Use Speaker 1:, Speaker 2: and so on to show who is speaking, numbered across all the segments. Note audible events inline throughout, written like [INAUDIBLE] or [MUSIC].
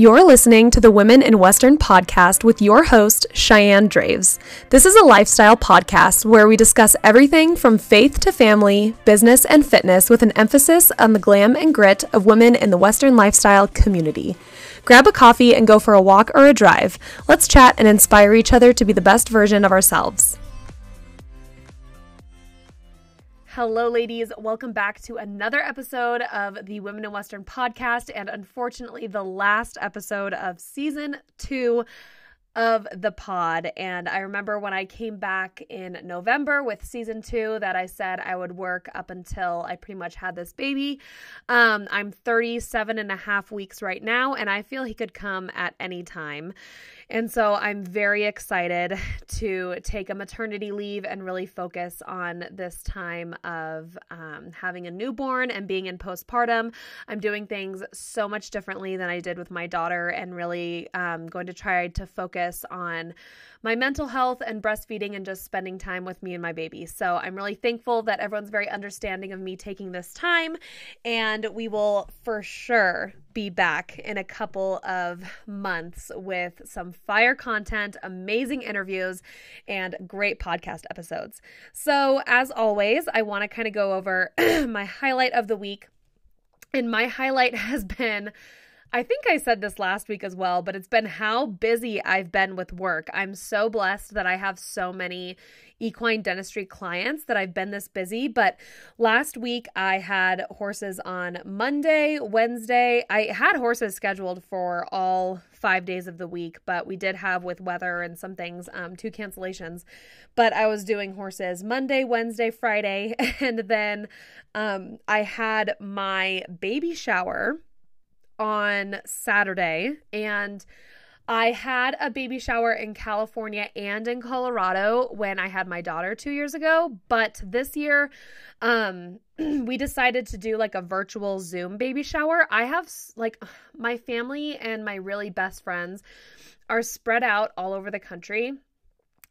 Speaker 1: You're listening to the Women in Western podcast with your host, Cheyenne Draves. This is a lifestyle podcast where we discuss everything from faith to family, business, and fitness with an emphasis on the glam and grit of women in the Western lifestyle community. Grab a coffee and go for a walk or a drive. Let's chat and inspire each other to be the best version of ourselves. Hello, ladies. Welcome back to another episode of the Women in Western podcast, and unfortunately, the last episode of season two of the pod. And I remember when I came back in November with season two that I said I would work up until I pretty much had this baby. Um, I'm 37 and a half weeks right now, and I feel he could come at any time. And so I'm very excited to take a maternity leave and really focus on this time of um, having a newborn and being in postpartum. I'm doing things so much differently than I did with my daughter and really um, going to try to focus on my mental health and breastfeeding and just spending time with me and my baby. So I'm really thankful that everyone's very understanding of me taking this time. And we will for sure be back in a couple of months with some fire content, amazing interviews, and great podcast episodes. So, as always, I want to kind of go over [CLEARS THROAT] my highlight of the week. And my highlight [LAUGHS] has been I think I said this last week as well, but it's been how busy I've been with work. I'm so blessed that I have so many equine dentistry clients that I've been this busy. But last week I had horses on Monday, Wednesday. I had horses scheduled for all five days of the week, but we did have with weather and some things um, two cancellations. But I was doing horses Monday, Wednesday, Friday, [LAUGHS] and then um, I had my baby shower on Saturday and I had a baby shower in California and in Colorado when I had my daughter 2 years ago, but this year um [CLEARS THROAT] we decided to do like a virtual Zoom baby shower. I have like [SIGHS] my family and my really best friends are spread out all over the country.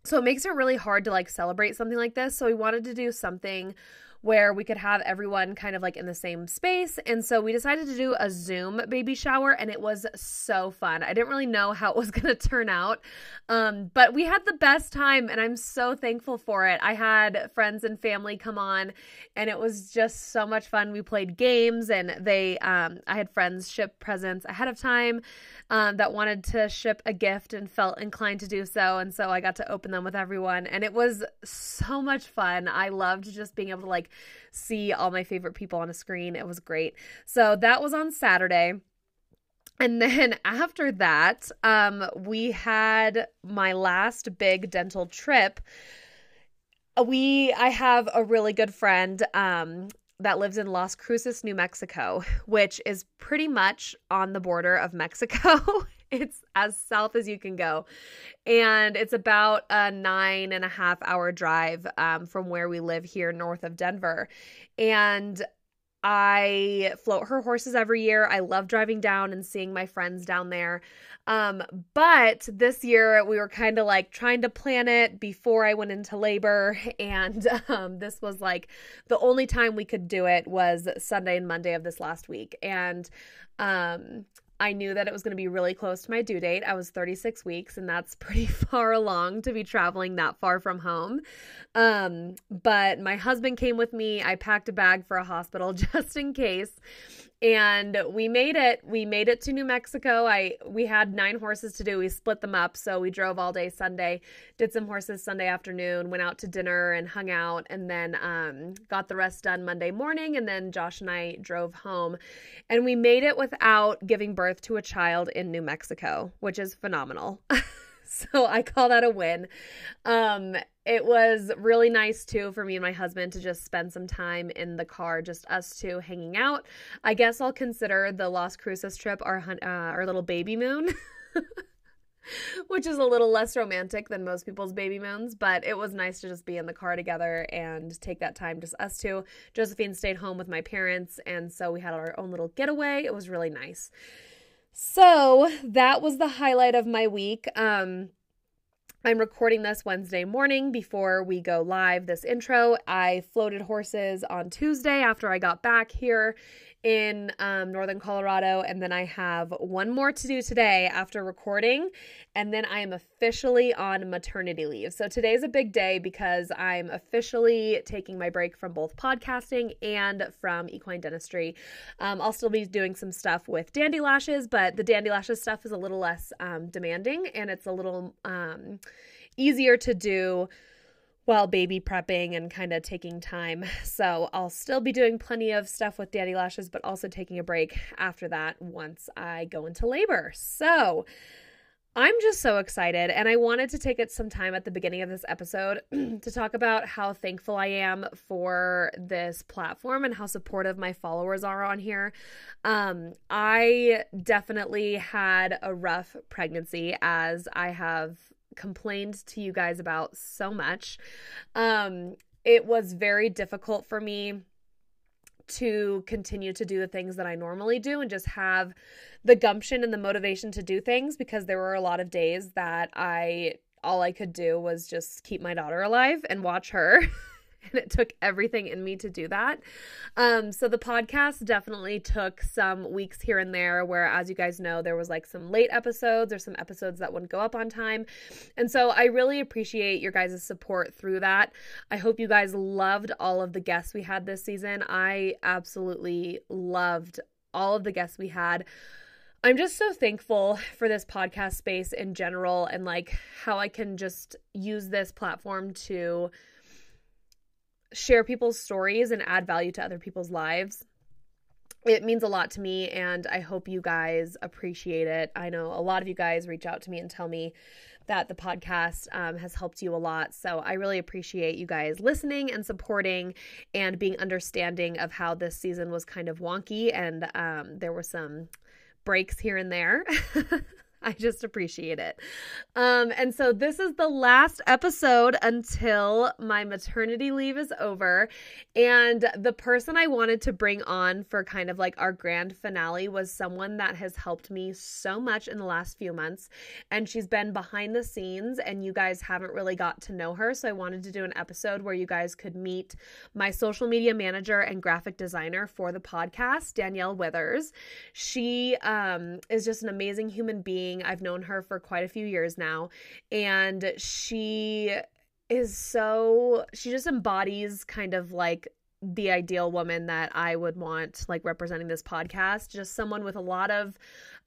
Speaker 1: So it makes it really hard to like celebrate something like this. So we wanted to do something where we could have everyone kind of like in the same space. And so we decided to do a Zoom baby shower, and it was so fun. I didn't really know how it was [LAUGHS] going to turn out, um, but we had the best time, and I'm so thankful for it. I had friends and family come on, and it was just so much fun. We played games, and they, um, I had friends ship presents ahead of time um, that wanted to ship a gift and felt inclined to do so. And so I got to open them with everyone, and it was so much fun. I loved just being able to like see all my favorite people on a screen. It was great. So that was on Saturday. And then [LAUGHS] after that, um, we had my last big dental trip. We, I have a really good friend um, that lives in Las Cruces, New Mexico, which is pretty much on the border of Mexico. [LAUGHS] [LAUGHS] it's as south as you can go. And it's about a nine and a half hour drive um, from where we live here north of Denver. And I float her horses every year. I love driving down and seeing my friends down there. Um, but this year we were kind of like trying to plan it before I went into labor. [LAUGHS] And um, this was like the only time we could do it was Sunday and Monday of this last week. And um, I knew that it was going to be really close to my due date. I was 36 weeks, and that's [LAUGHS] pretty far along to be traveling that far from home. Um, but my husband came with me. I packed a bag for a hospital [LAUGHS] just in case and we made it we made it to new mexico. I we had nine horses to do. We split them up. So we drove all day sunday did some horses sunday afternoon went out to dinner and hung out and then um, got the rest done monday morning. And then josh and i drove home. And we made it without giving birth to a child in new mexico which is phenomenal. [LAUGHS] So I call that a win. Um, it was really nice too for me and my husband to just spend some time in the car, just us two hanging out. I guess I'll consider the Las Cruces trip our uh, our little baby moon. [LAUGHS] which is a little less romantic than most people's baby moons, but it was nice to just be in the car together and take that time, just us two. Josephine stayed home with my parents, and so we had our own little getaway. It was really nice. So that was the highlight of my week. Um, I'm recording this Wednesday morning before we go live this intro. I floated horses on Tuesday after I got back here in um, northern Colorado. And then I have one more to do today after recording. And then I am officially on maternity leave. So today's a big day because I'm officially taking my break from both podcasting and from equine dentistry. Um, I'll still be doing some stuff with Dandy Lashes, but the Dandy Lashes stuff is a little less um, demanding and it's a little um, easier to do while baby prepping and kind of taking time. [LAUGHS] So I'll still be doing plenty of stuff with Dandy Lashes, but also taking a break after that once I go into labor. So I'm just so excited, and I wanted to take it some time at the beginning of this episode [CLEARS THROAT] to talk about how thankful I am for this platform and how supportive my followers are on here. Um, I definitely had a rough pregnancy, as I have complained to you guys about so much. Um, it was very difficult for me to continue to do the things that I normally do and just have the gumption and the motivation to do things because there were a lot of days that I all I could do was just keep my daughter alive and watch her. [LAUGHS] [LAUGHS] and it took everything in me to do that. Um, so the podcast definitely took some weeks here and there where, as you guys know, there was like some late episodes or some episodes that wouldn't go up on time. And so I really appreciate your guys' support through that. I hope you guys loved all of the guests we had this season. I absolutely loved all of the guests we had. I'm just so thankful for this podcast space in general and like how I can just use this platform to share people's stories and add value to other people's lives. It means a lot to me, and I hope you guys appreciate it. I know a lot of you guys reach out to me and tell me that the podcast um, has helped you a lot. So I really appreciate you guys listening and supporting and being understanding of how this season was kind of wonky and um, there were some breaks here and there. [LAUGHS] [LAUGHS] I just appreciate it. Um, and so this is the last episode until my maternity leave is over. And the person I wanted to bring on for kind of like our grand finale was someone that has helped me so much in the last few months. And she's been behind the scenes, and you guys haven't really got to know her. So I wanted to do an episode where you guys could meet my social media manager and graphic designer for the podcast, Danielle Withers. She um, is just an amazing human being I've known her for quite a few years now, and she is so, she just embodies kind of like the ideal woman that I would want like representing this podcast. Just someone with a lot of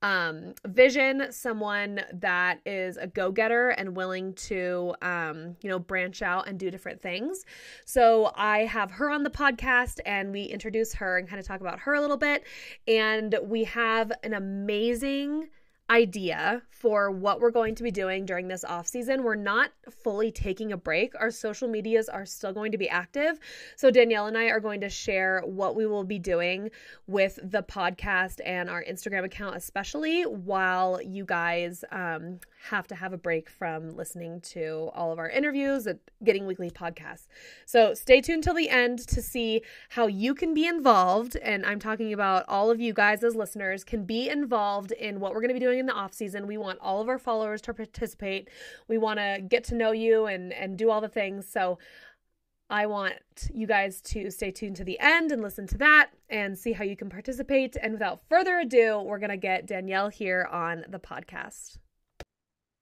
Speaker 1: um, vision, someone that is a go getter and willing to, um, you know, branch out and do different things. So I have her on the podcast and we introduce her and kind of talk about her a little bit. And we have an amazing idea for what we're going to be doing during this off season. We're not fully taking a break. Our social medias are still going to be active. So Danielle and I are going to share what we will be doing with the podcast and our Instagram account, especially while you guys um, have to have a break from listening to all of our interviews and getting weekly podcasts. So stay tuned till the end to see how you can be involved. And I'm talking about all of you guys as listeners can be involved in what we're going to be doing the off season. We want all of our followers to participate. We want to get to know you and and do all the things. So I want you guys to stay tuned to the end and listen to that and see how you can participate. And without further ado, we're going to get Danielle here on the podcast.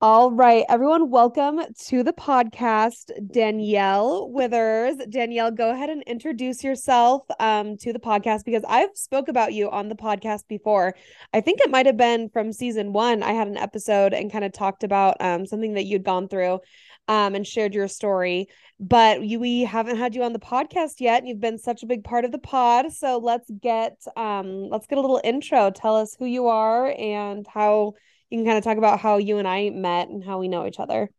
Speaker 1: All right, everyone, welcome to the podcast, Danielle Withers. Danielle, go ahead and introduce yourself um, to the podcast because I've spoke about you on the podcast before. I think it might have been from season one. I had an episode and kind of talked about um, something that you'd gone through um, and shared your story. But you, we haven't had you on the podcast yet, you've been such a big part of the pod. So let's get um, let's get a little intro. Tell us who you are and how you can kind of talk about how you and I met and how we know each other.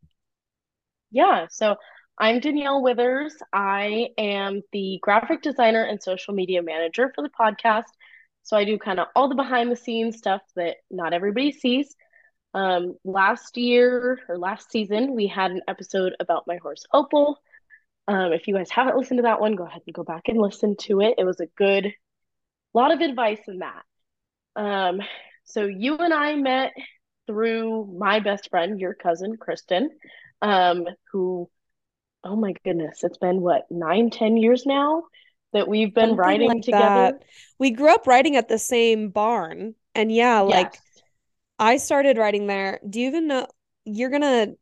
Speaker 2: Yeah, so I'm Danielle Withers. I am the graphic designer and social media manager for the podcast. So I do kind of all the behind the scenes stuff that not everybody sees. Um, last year or last season, we had an episode about my horse Opal. Um, if you guys haven't listened to that one, go ahead and go back and listen to it. It was a good lot of advice in that. Um, so you and I met through my best friend, your cousin, Kristen, um, who, oh my goodness, it's been what, nine, ten years now that we've been
Speaker 1: Something
Speaker 2: riding
Speaker 1: like
Speaker 2: together.
Speaker 1: that. We grew up riding at the same barn. And yeah, like
Speaker 2: Yes.
Speaker 1: I started riding there. Do you even know you're gonna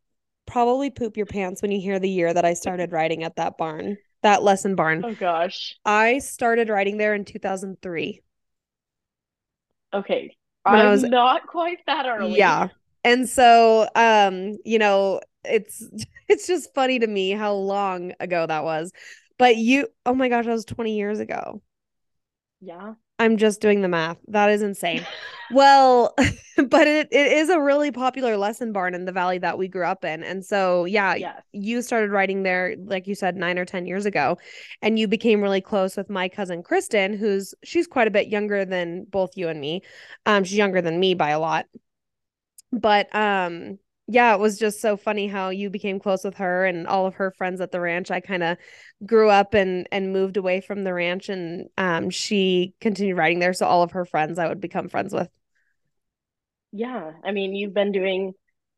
Speaker 1: probably poop your pants when you hear the year that I started riding at that barn, that lesson barn.
Speaker 2: Oh gosh.
Speaker 1: I started riding there in 2003
Speaker 2: Okay.
Speaker 1: When I
Speaker 2: I'm
Speaker 1: was
Speaker 2: not quite that early.
Speaker 1: Yeah. And so um, you know, it's [LAUGHS] it's just funny to me how long ago that was. But you, oh my gosh, that was 20 years ago.
Speaker 2: Yeah.
Speaker 1: I'm just doing the math. That is insane. Well, [LAUGHS] but it, it is a really popular lesson barn in the valley that we grew up in. And so, yeah,
Speaker 2: Yes.
Speaker 1: you started writing there, like you said, nine or 10 years ago. And you became really close with my cousin Kristen, who's she's quite a bit younger than both you and me. Um, she's younger than me by a lot. But um, yeah, it was just so funny how you became close with her and all of her friends at the ranch. I kind of grew up and and moved away from the ranch and um she continued riding there so all of her friends I would become friends with.
Speaker 2: Yeah. I mean, you've been doing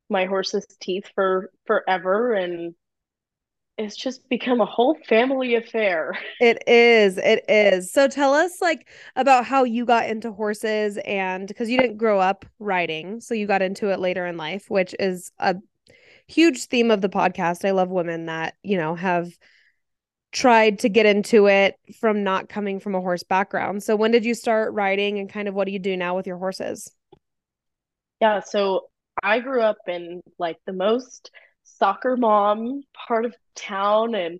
Speaker 2: my horse's teeth for forever, and it's just become a whole family affair.
Speaker 1: It is, it is. So tell us like about how you got into horses and because you didn't grow up riding, so you got into it later in life, which is a huge theme of the podcast. I love women that, you know, have tried to get into it from not coming from a horse background. So when did you start riding and kind of what do you do now with your horses?
Speaker 2: Yeah, so I grew up in like the most soccer mom part of town, and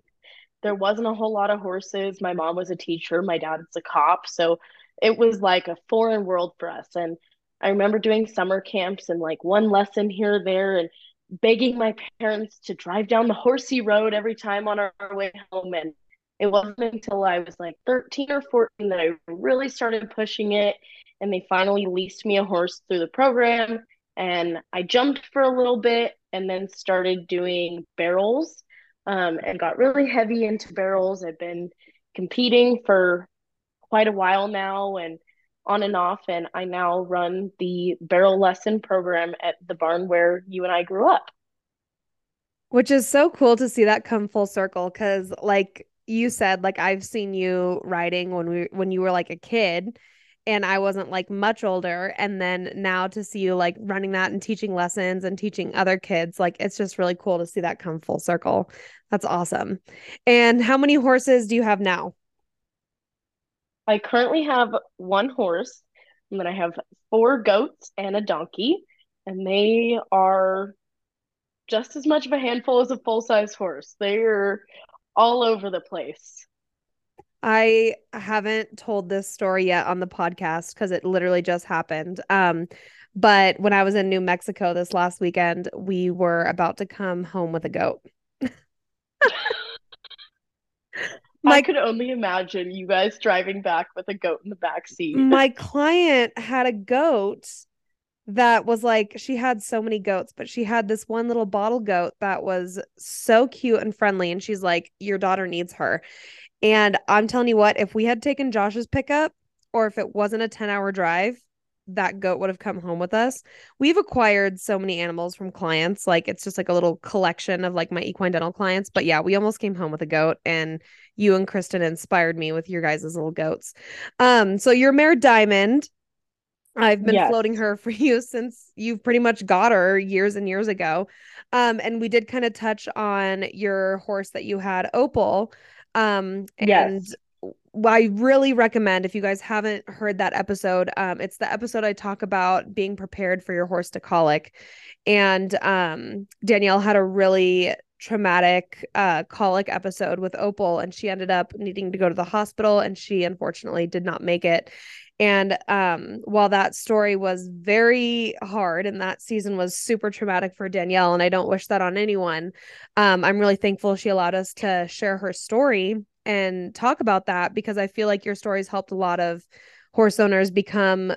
Speaker 2: there wasn't a whole lot of horses. My mom was a teacher, my dad's a cop, so it was like a foreign world for us. And I remember doing summer camps and like one lesson here or there, and begging my parents to drive down the horsey road every time on our, way home. And it wasn't until I was like 13 or 14 that I really started pushing it, and they finally leased me a horse through the program. And I jumped for a little bit and then started doing barrels um, and got really heavy into barrels. I've been competing for quite a while now and on and off. And I now run the barrel lesson program at the barn where you and I grew up.
Speaker 1: Which is so cool to see that come full circle because like you said, like I've seen you riding when we when you were like a kid and I wasn't like much older. And then now to see you like running that and teaching lessons and teaching other kids, like it's just really cool to see that come full circle. That's awesome. And how many horses do you have now?
Speaker 2: I currently have one horse, and then I have four goats and a donkey, and they are just as much of a handful as a full-size horse. They're all over the place.
Speaker 1: I haven't told this story yet on the podcast because it literally just happened. Um, but when I was in New Mexico this last weekend, we were about to come home with a goat. [LAUGHS]
Speaker 2: I could only imagine you guys driving back with a goat in the back seat.
Speaker 1: my client had a goat that was like she had so many goats, but she had this one little bottle goat that was so cute and friendly. And she's like, Your daughter needs her. And I'm telling you what, if we had taken Josh's pickup or if it wasn't a 10 hour drive, that goat would have come home with us. We've acquired so many animals from clients. Like it's just like a little collection of like my equine dental clients. But yeah, we almost came home with a goat and you and Kristen inspired me with your guys' little goats. Um, so your mare Diamond, I've been
Speaker 2: Yes.
Speaker 1: floating her [LAUGHS] for you since you've pretty much got her years and years ago. Um, and we did kind of touch on your horse that you had, Opal. Um, and
Speaker 2: Yes.
Speaker 1: I really recommend if you guys haven't heard that episode, um, it's the episode I talk about being prepared for your horse to colic. And um, Danielle had a really traumatic uh, colic episode with Opal, and she ended up needing to go to the hospital, and she unfortunately did not make it. And um, while that story was very hard and that season was super traumatic for Danielle, and I don't wish that on anyone, um, I'm really thankful she allowed us to share her story and talk about that because I feel like your stories helped a lot of horse owners become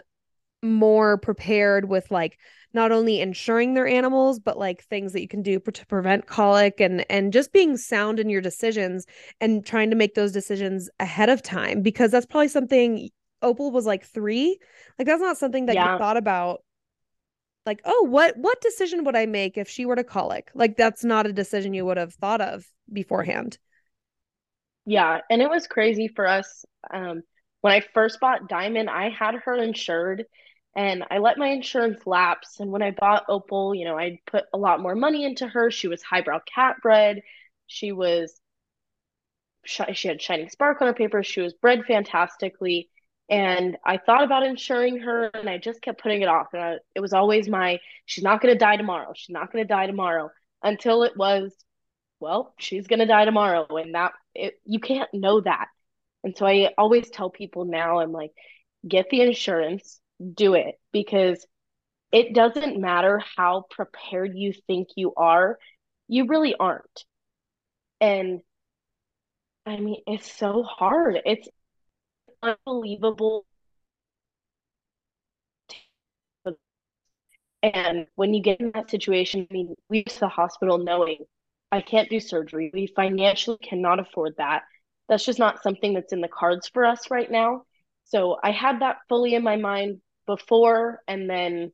Speaker 1: more prepared with like not only insuring their animals but like things that you can do to prevent colic and and just being sound in your decisions and trying to make those decisions ahead of time because that's probably something Opal was like 3 like that's not something that you thought about. Like oh what what decision would I make if she were to colic? Like that's not a decision you would have thought of beforehand.
Speaker 2: Yeah, and it was crazy for us. Um, when I first bought Diamond, I had her insured and I let my insurance lapse. And when I bought Opal, you know, I put a lot more money into her. She was highbrow cat bred. She was she had shining spark on her paper. She was bred fantastically. And I thought about insuring her and I just kept putting it off. And I, it was always my, she's not going to die tomorrow. She's not going to die tomorrow until it was, well, she's going to die tomorrow. And that, it, you can't know that. And so I always tell people now, I'm like, get the insurance, do it because it doesn't matter how prepared you think you are, you really aren't. And I mean, it's so hard. It's unbelievable. And when you get in that situation, I mean, we to the hospital knowing I can't do surgery. We financially cannot afford that. That's just not something that's in the cards for us right now. So I had that fully in my mind before, and then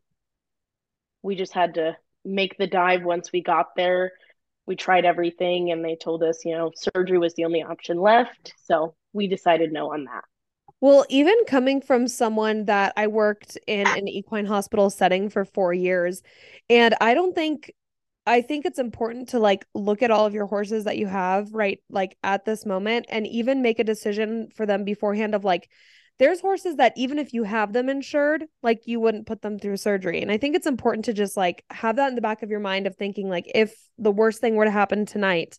Speaker 2: we just had to make the dive once we got there we tried everything and they told us, you know, surgery was the only option left. So we decided no on that.
Speaker 1: Well, even coming from someone that I worked in an equine hospital setting for four years, and I don't think, I think it's important to like look at all of your horses that you have right, like at this moment, and even make a decision for them beforehand of like, there's horses that even if you have them insured, like you wouldn't put them through surgery. And I think it's important to just like have that in the back of your mind of thinking like if the worst thing were to happen tonight,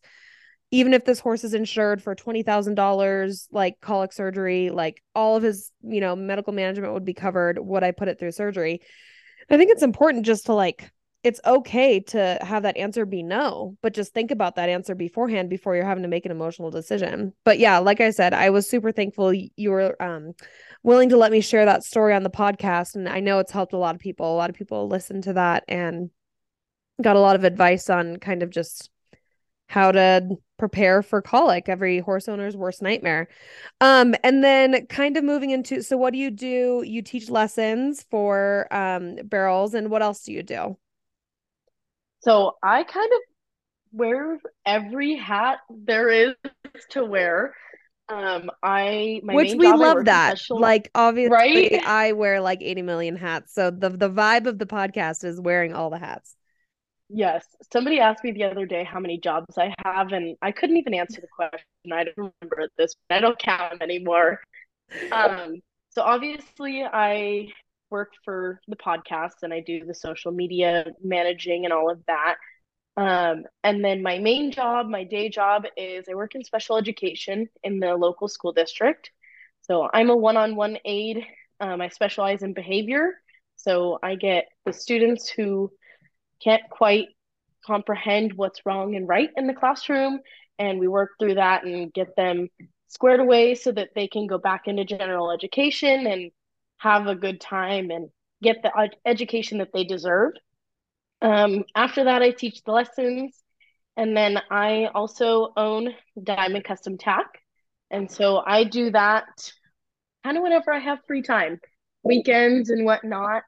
Speaker 1: even if this horse is insured for $20,000 like colic surgery, like all of his, you know, medical management would be covered, would I put it through surgery? I think it's important just to like it's okay to have that answer be no, but just think about that answer beforehand before you're having to make an emotional decision. But yeah, like I said, I was super thankful you were um, willing to let me share that story on the podcast. And I know it's helped a lot of people. A lot of people listen to that and got a lot of advice on kind of just how to prepare for colic every horse owner's worst nightmare um and then kind of moving into so what do you do you teach lessons for um barrels and what else do you do
Speaker 2: so I kind of wear every hat there is to wear. Um, I
Speaker 1: which we love that. Like obviously, right? I wear like eighty million hats. So the the vibe of the podcast is wearing all the hats.
Speaker 2: Yes. Somebody asked me the other day how many jobs I have, and I couldn't even answer the question. I don't remember this. I don't count them anymore. [LAUGHS] Um, so obviously, I work for the podcast and I do the social media managing and all of that. Um, and then my main job, my day job is I work in special education in the local school district. So I'm a one on one aide. Um, I specialize in behavior. So I get the students who can't quite comprehend what's wrong and right in the classroom. And we work through that and get them squared away so that they can go back into general education and have a good time and get the education that they deserve. Um, after that, I teach the lessons. And then I also own Diamond Custom Tack. And so I do that kind of whenever I have free time, weekends and whatnot.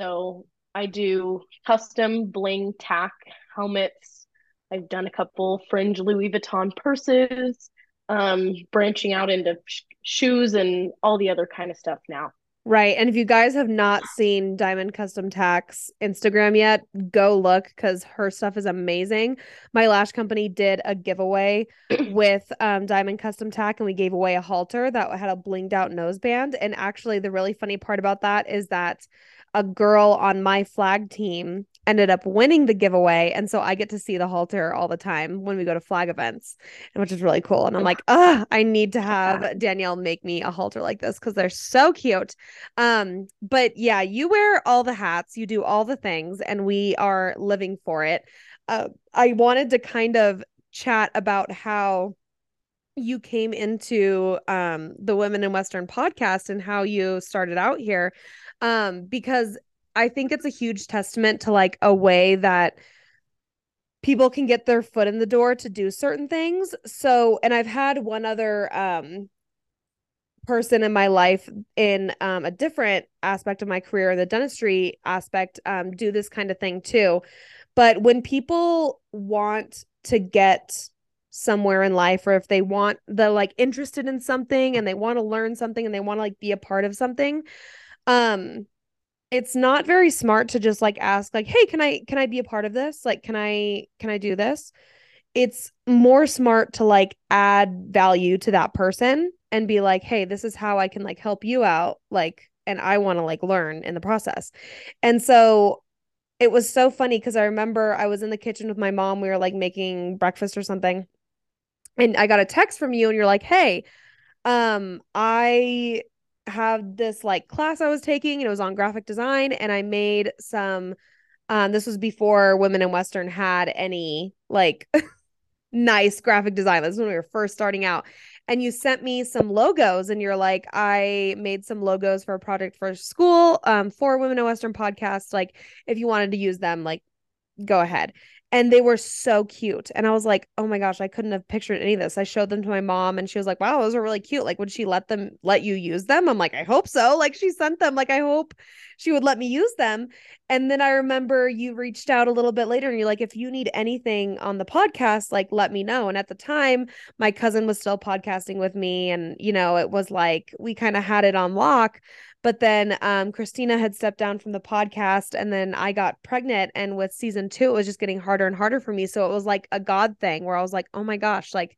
Speaker 2: So I do custom bling tack helmets. I've done a couple fringe Louis Vuitton purses, um, branching out into sh- shoes and all the other kind of stuff now.
Speaker 1: Right. And if you guys have not seen Diamond Custom Tack's Instagram yet, go look because her stuff is amazing. My lash company did a giveaway [CLEARS THROAT] with um, Diamond Custom Tack, and we gave away a halter that had a blinged out noseband. And actually, the really funny part about that is that a girl on my flag team ended up winning the giveaway. And so I get to see the halter all the time when we go to flag events, which is really cool. And I'm like, ah, I need to have Danielle make me a halter like this because they're so cute. Um, but yeah, you wear all the hats, you do all the things, and we are living for it. Uh, I wanted to kind of chat about how you came into um the women in western podcast and how you started out here um because I think it's a huge testament to like a way that people can get their foot in the door to do certain things. So, and I've had one other um person in my life in um, a different aspect of my career, the dentistry aspect, um, do this kind of thing too. But when people want to get somewhere in life or if they want the like interested in something and they want to learn something and they want to like be a part of something um it's not very smart to just like ask like hey can i can i be a part of this? Like can i can i do this? It's more smart to like add value to that person and be like hey this is how i can like help you out like and i want to like learn in the process. And so it was so funny because i remember i was in the kitchen with my mom we were like making breakfast or something and I got a text from you and you're like, "Hey, um I have this like class I was taking and it was on graphic design and I made some um this was before Women in Western had any like [LAUGHS] nice graphic design. This was when we were first starting out. And you sent me some logos and you're like, I made some logos for a project for school um for Women in Western podcast. Like if you wanted to use them, like go ahead and they were so cute. And I was like, oh my gosh, I couldn't have pictured any of this. I showed them to my mom and she was like, wow, those are really cute. Like, would she let them let you use them? I'm like, I hope so. Like, she sent them. Like, I hope she would let me use them. And then I remember you reached out a little bit later and you're like, if you need anything on the podcast, like, let me know. And at the time, my cousin was still podcasting with me. And, you know, it was like we kind of had it on lock. But then um, Christina had stepped down from the podcast, and then I got pregnant. And with season two, it was just getting harder and harder for me. So it was like a God thing where I was like, oh my gosh, like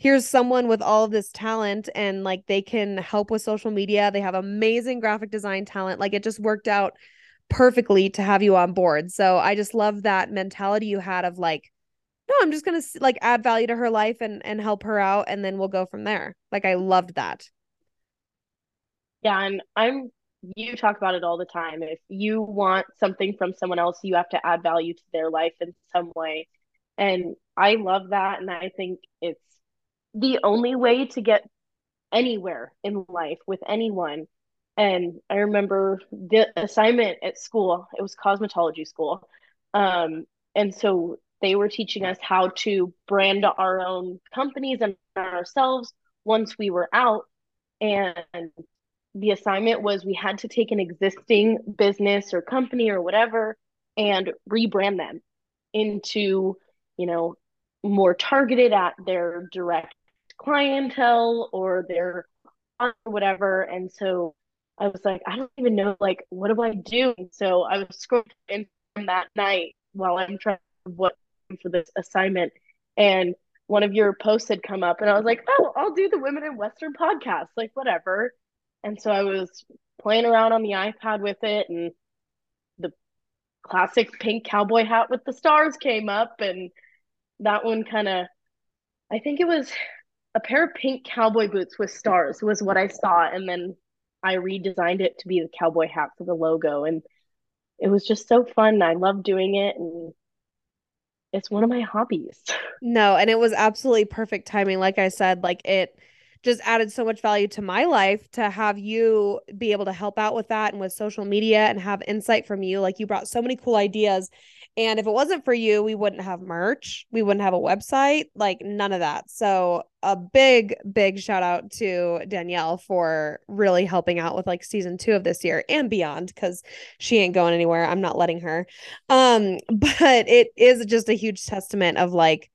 Speaker 1: here's someone with all of this talent and like they can help with social media. They have amazing graphic design talent. Like it just worked out perfectly to have you on board. So I just love that mentality you had of like, no, I'm just going to like add value to her life and and help her out and then we'll go from there. Like I loved that.
Speaker 2: Yeah, and I'm you talk about it all the time. If you want something from someone else, you have to add value to their life in some way. And I love that. And I think it's the only way to get anywhere in life with anyone. And I remember the assignment at school, it was cosmetology school. Um, and so they were teaching us how to brand our own companies and ourselves once we were out. And the assignment was we had to take an existing business or company or whatever and rebrand them into, you know, more targeted at their direct clientele or their whatever. And so I was like, I don't even know, like, what do I do? And so I was scrolling in that night while I'm trying to what for this assignment. And one of your posts had come up, and I was like, oh, I'll do the Women in Western podcast, like, whatever. And so I was playing around on the iPad with it, and the classic pink cowboy hat with the stars came up, and that one kind of, I think it was a pair of pink cowboy boots with stars was what I saw, and then I redesigned it to be the cowboy hat for the logo, and it was just so fun. I love doing it, and it's one of my hobbies. [LAUGHS]
Speaker 1: No, and it was absolutely perfect timing. Like I said, like it just added so much value to my life to have you be able to help out with that and with social media and have insight from you. Like you brought so many cool ideas. And if it wasn't for you, we wouldn't have merch. We wouldn't have a website, like none of that. So, a big, big shout out to Danielle for really helping out with like season two of this year and beyond because she ain't going anywhere. I'm not letting her. Um, [LAUGHS] but it is just a huge testament of like,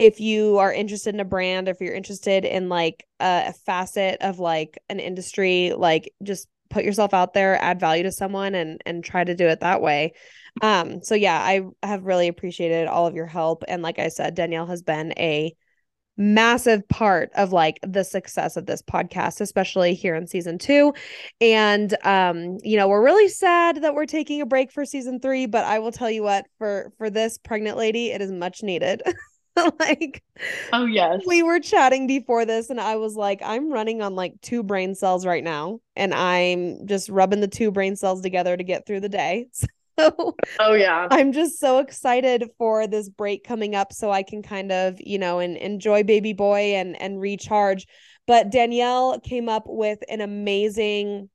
Speaker 1: if you are interested in a brand, if you're interested in like a, facet of like an industry, like just put yourself out there, add value to someone and and try to do it that way. Um so yeah, I have really appreciated all of your help. And like I said, Danielle has been a massive part of like the success of this podcast especially here in season 2 and um you know we're really sad that we're taking a break for season 3 but I will tell you what for for this pregnant lady it is much needed [LAUGHS] [LAUGHS] like
Speaker 2: oh yes.
Speaker 1: we were chatting before this and i was like i'm running on like two brain cells right now and i'm just rubbing the two brain cells together to get through the day. [LAUGHS] So
Speaker 2: oh yeah.
Speaker 1: I'm just so excited for this break coming up so i can kind of you know and enjoy baby boy and and recharge. But danielle came up with an amazing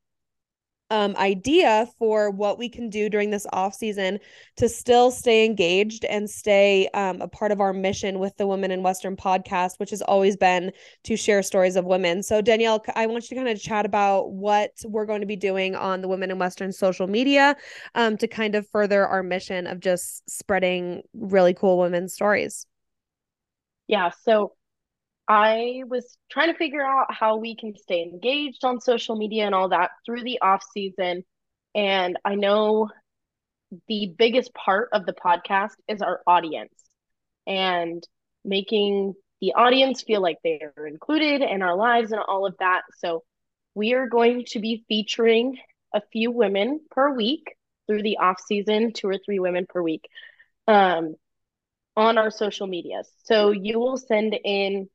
Speaker 1: um, idea for what we can do during this off season to still stay engaged and stay um, a part of our mission with the Women in Western podcast, which has always been to share stories of women. So, Danielle, I want you to kind of chat about what we're going to be doing on the Women in Western social media um, to kind of further our mission of just spreading really cool women's stories.
Speaker 2: Yeah, so I was trying to figure out how we can stay engaged on social media and all that through the off season. And I know the biggest part of the podcast is our audience and making the audience feel like they are included in our lives and all of that. So we are going to be featuring a few women per week through the off season, two or three women per week, um, on our social medias. So you will send in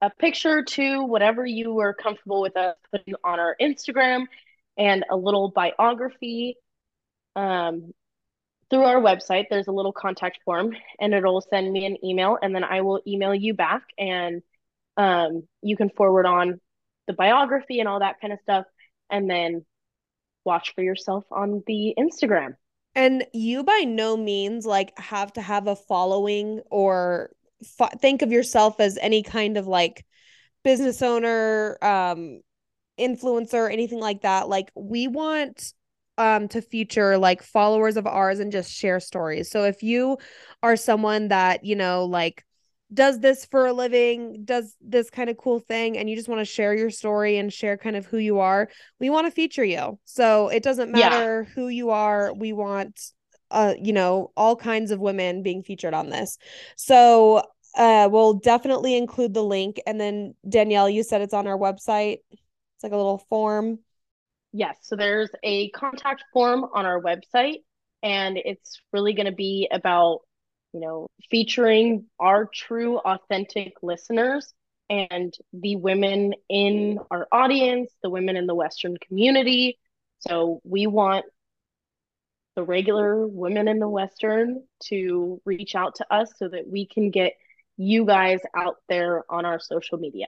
Speaker 2: a picture to whatever you are comfortable with us putting on our Instagram and a little biography um, through our website. There's a little contact form and it'll send me an email and then I will email you back and um, you can forward on the biography and all that kind of stuff and then watch for yourself on the Instagram.
Speaker 1: And you by no means like have to have a following or think of yourself as any kind of like business owner, um, influencer, anything like that. Like we want um to feature like followers of ours and just share stories. So if you are someone that, you know, like does this for a living, does this kind of cool thing, and you just want to share your story and share kind of who you are, we want to feature you. So it doesn't matter yeah. who you are. We want uh, you know, all kinds of women being featured on this. So uh we'll definitely include the link. And then Danielle, you said it's on our website. It's like a little form.
Speaker 2: Yes. So there's a contact form on our website, and it's really going to be about you know, featuring our true, authentic listeners and the women in our audience, the women in the Western community. So we want the regular women in the Western to reach out to us so that we can get you guys out there on our social media.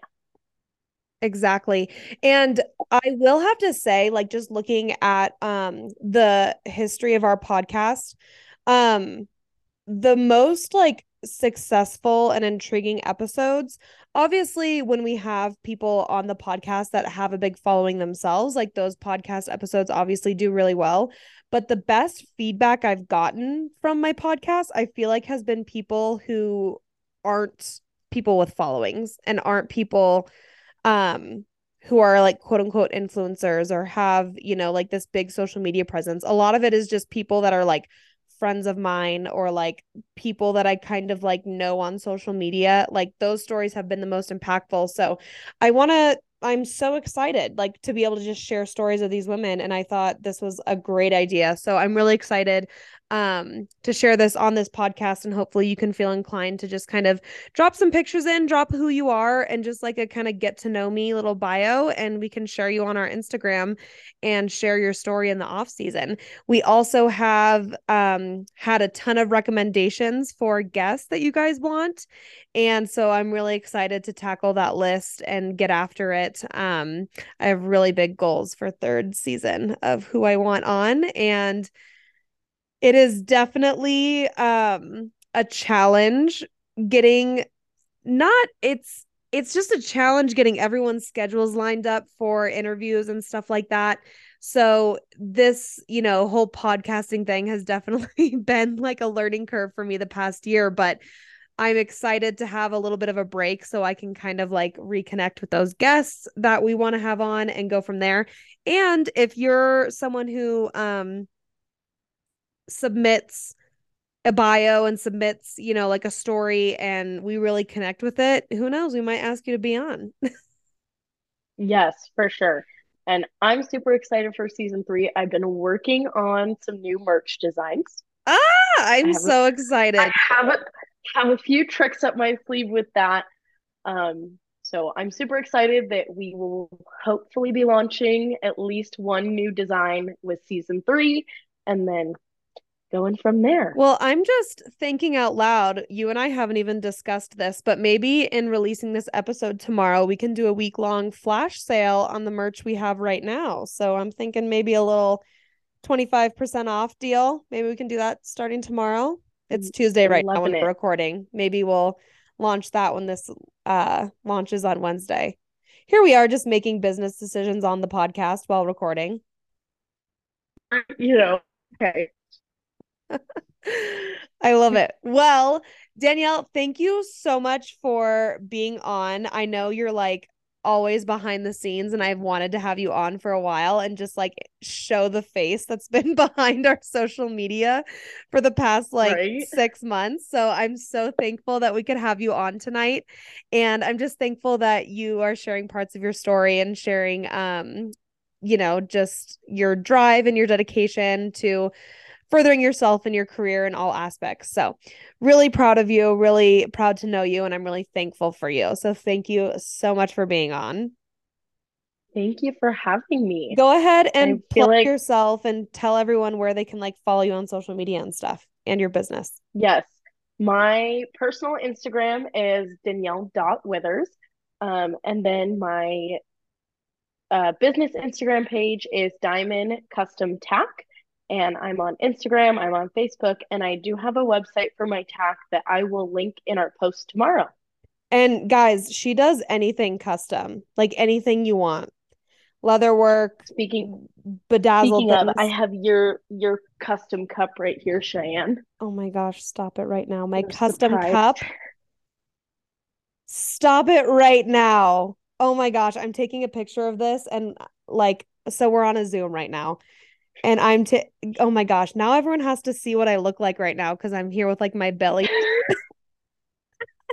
Speaker 1: Exactly. And I will have to say like just looking at um the history of our podcast um the most like successful and intriguing episodes. Obviously when we have people on the podcast that have a big following themselves like those podcast episodes obviously do really well. But the best feedback i've gotten from my podcast i feel like has been people who aren't people with followings and aren't people um who are like quote unquote influencers or have you know like this big social media presence. A lot of it is just people that are like friends of mine or like people that I kind of like know on social media. Like those stories have been the most impactful. So I want to I'm so excited like to be able to just share stories of these women and I thought this was a great idea. So I'm really excited um to share this on this podcast and hopefully you can feel inclined to just kind of drop some pictures in drop who you are and just like a kind of get to know me little bio and we can share you on our instagram and share your story in the off season. We also have um had a ton of recommendations for guests that you guys want and so i'm really excited to tackle that list and get after it. Um i have really big goals for third season of who i want on and it is definitely um a challenge getting not it's it's just a challenge getting everyone's schedules lined up for interviews and stuff like that. So this, you know, whole podcasting thing has [LAUGHS] definitely been like a learning curve for me the past year, but I'm excited to have a little bit of a break so I can kind of like reconnect with those guests that we want to have on and go from there. And if you're someone who um submits a bio and submits, you know, like a story and we really connect with it, who knows? We might ask you to be on. [LAUGHS]
Speaker 2: yes, for sure. And I'm super excited for season three. I've been working on some new merch designs.
Speaker 1: Ah, I'm so a, excited. I
Speaker 2: have a, have a few tricks up my sleeve with that. Um, so I'm super excited that we will hopefully be launching at least one new design with season three. And then going from there.
Speaker 1: Well, I'm just thinking out loud. You and I haven't even discussed this, but maybe in releasing this episode tomorrow, we can do a week long flash sale on the merch we have right now. So I'm thinking maybe a little 25% off deal. Maybe we can do that starting tomorrow. It's mm, Tuesday right now when we're recording. Maybe we'll launch that when this uh launches on Wednesday. Here we are just making business decisions on the podcast while recording.
Speaker 2: You know, okay [LAUGHS]
Speaker 1: I love it. Well, Danielle, thank you so much for being on. I know you're like always behind the scenes and I've wanted to have you on for a while and just like show the face that's [LAUGHS] been behind our social media for the past like right? 6 months. So I'm so thankful that we could have you on tonight and I'm just thankful that you are sharing parts of your story and sharing um you know just your drive and your dedication to furthering yourself in your career in all aspects. So, really proud of you, really proud to know you, and I'm really thankful for you. So, thank you so much for being on.
Speaker 2: Thank you for having me.
Speaker 1: Go ahead and plug like... yourself and tell everyone where they can like follow you on social media and stuff and your business.
Speaker 2: Yes. My personal Instagram is Danielle.withers. Um, and then my uh, business Instagram page is Diamond Custom Tack and I'm on Instagram, I'm on Facebook, and I do have a website for my tack that I will link in our post tomorrow.
Speaker 1: And guys, she does anything custom, like anything you want. Leather work.
Speaker 2: Speaking
Speaker 1: bedazzled.
Speaker 2: Speaking of, I have your your custom cup right here, Cheyenne.
Speaker 1: Oh my gosh, stop it right now. My custom surprised. cup. Stop it right now. Oh my gosh, I'm taking a picture of this and like so we're on a Zoom right now and I'm to oh my gosh, now everyone has to see what I look like right now because I'm here with like my belly. [LAUGHS]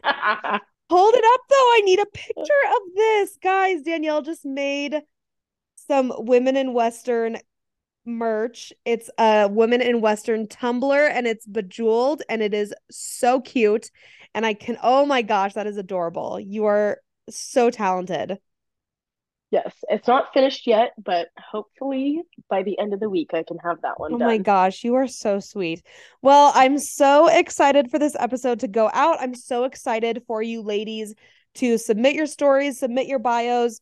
Speaker 1: [LAUGHS] Hold it up though. I need a picture of this. Guys, Danielle just made some women in Western merch. It's a women in Western tumbler and it's bejeweled and it is so cute. And I can, oh my gosh, that is adorable. You are so talented.
Speaker 2: Yes, it's not finished yet, but hopefully by the end of the week I can have that one.
Speaker 1: Oh
Speaker 2: done.
Speaker 1: my gosh, you are so sweet. Well, I'm so excited for this episode to go out. I'm so excited for you ladies to submit your stories, submit your bios.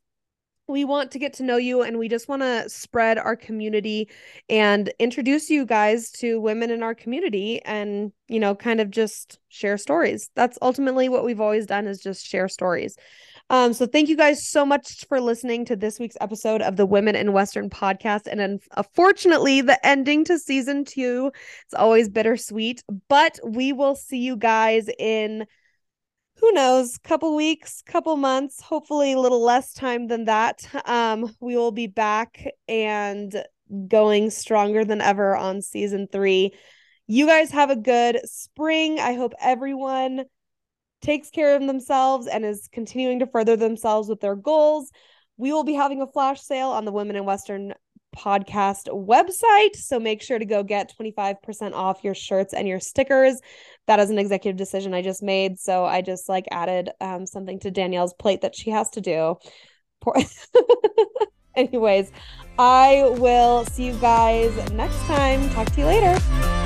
Speaker 1: We want to get to know you and we just want to spread our community and introduce you guys to women in our community and, you know, kind of just share stories. That's ultimately what we've always done is just share stories. Um, so thank you guys so much for listening to this week's episode of the Women in Western podcast. And unfortunately, the ending to season two, it's always bittersweet, but we will see you guys in who knows, couple weeks, couple months, hopefully a little less time than that. Um, we will be back and going stronger than ever on season three. You guys have a good spring. I hope everyone takes care of themselves and is continuing to further themselves with their goals. We will be having a flash sale on the Women in Western podcast website. So make sure to go get 25% off your shirts and your stickers. That is an executive decision I just made. So I just like added um, something to Danielle's plate that she has to do. Poor- [LAUGHS] Anyways, I will see you guys next time. Talk to you later.